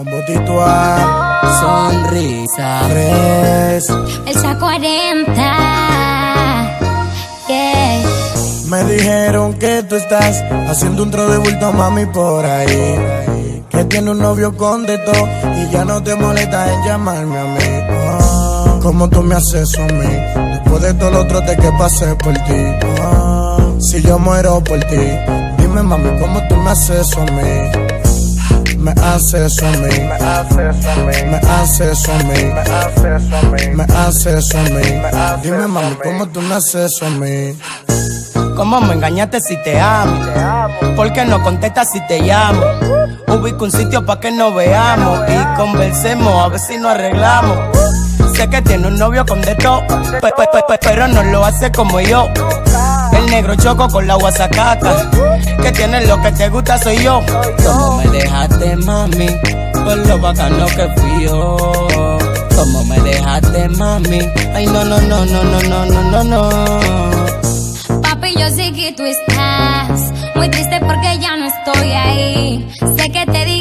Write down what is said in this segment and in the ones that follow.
Bombotito a Sonrisa. tres. El 40. Yeah. Me dijeron que tú estás haciendo un tro de bulto, mami, por ahí. Que tiene un novio con de todo y ya no te molesta en llamarme a mí. Ah, ¿Cómo tú me haces a mí? Después de todo lo otro que pasé por ti. Ah, si yo muero por ti, dime, mami, ¿cómo tú me haces eso a mí? Me haces a mí. Me haces a mí. Me haces a mí. Me haces a a mí. Dime, mami, ¿cómo tú me haces a mí? ¿Cómo me engañaste si te amo? ¿Por qué no contestas si te llamo? Ubico un sitio pa' que nos veamos y conversemos a ver si nos arreglamos. Sé que tiene un novio con de todo, pe- pe- pe- pe- pero no lo hace como yo. Negro choco con la guasacaca, que tiene lo que te gusta soy yo. ¿Cómo me dejaste, mami? Por lo bacano que fui yo. ¿Cómo me dejaste, mami? Ay, no, no, no, no, no, no, no, no, no. Papi, yo sé que tú estás muy triste porque ya no estoy ahí. Sé que te digan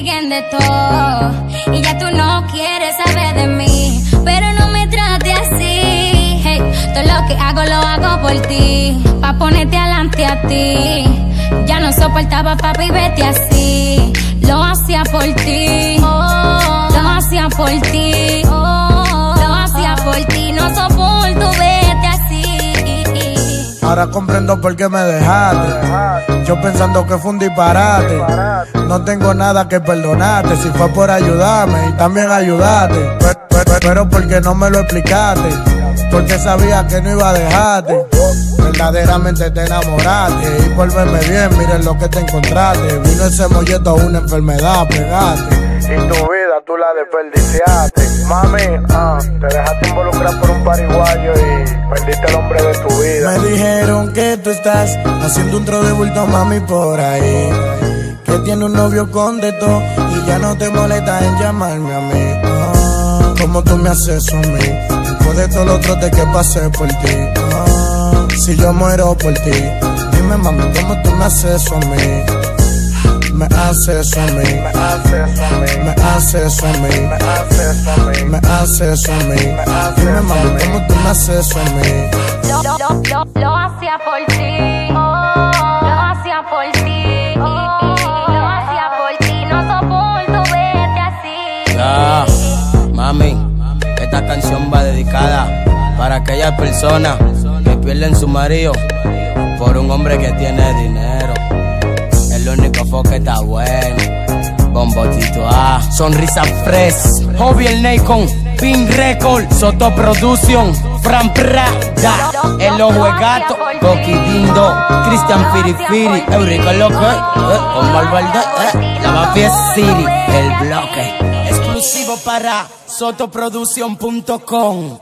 hago por ti. Pa' ponerte adelante a ti. Ya no soportaba, papi, vete así. Lo hacía por ti. Lo hacía por ti. Lo hacía por ti. No soporto vete así. Ahora comprendo por qué me dejaste. Yo pensando que fue un disparate. No tengo nada que perdonarte. Si fue por ayudarme y también ayudarte. Pero, porque no me lo explicaste. Porque sabía que no iba a dejarte. Verdaderamente te enamoraste. Y por verme bien, miren lo que te encontraste. Vino ese molleto a una enfermedad, pegaste. Y tu vida tú la desperdiciaste. Mami, ah, te dejaste involucrar por un pariguayo y perdiste el hombre de tu vida. Me dijeron que tú estás haciendo un tro de bulto, mami, por ahí. Que tiene un novio con de todo y ya no te molesta en llamarme a mí. ¿Cómo tú me haces a mí? Después de todo lo otro de que pasé por ti. Ah, si yo muero por ti, dime, mami, ¿cómo tú me haces eso a mí? Me hace eso a mí. Me hace eso a mí. Me hace eso a mí. Me hace eso a mí. Me hace eso a mí. Dime, mami, ¿cómo tú me haces eso a mí? Lo, lo, lo, lo hacía por ti. Lo hacía por ti. Lo hacía por ti. No soporto verte así. Ya, mami, canción va dedicada para aquellas personas que pierden su marido por un hombre que tiene dinero. El único foco está bueno. Bombotito A, Sonrisa Fresh, Hobby el Nacon, Pin Record, Soto Production, Fran Prada, El Ojo de Gato, Coqui Dindo, Cristian Firifiri, Eurico Loco, eh, Omar Valdez, eh, La Mafia City, El Bloque, exclusivo para sotoproducción.com.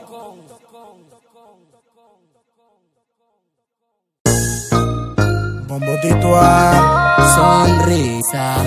Bombotito a Sonrisa.